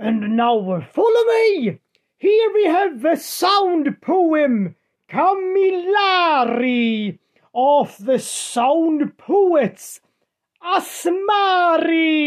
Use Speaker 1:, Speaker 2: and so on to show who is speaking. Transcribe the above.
Speaker 1: And now follow me. Here we have the sound poem Camillari of the sound poets Asmari.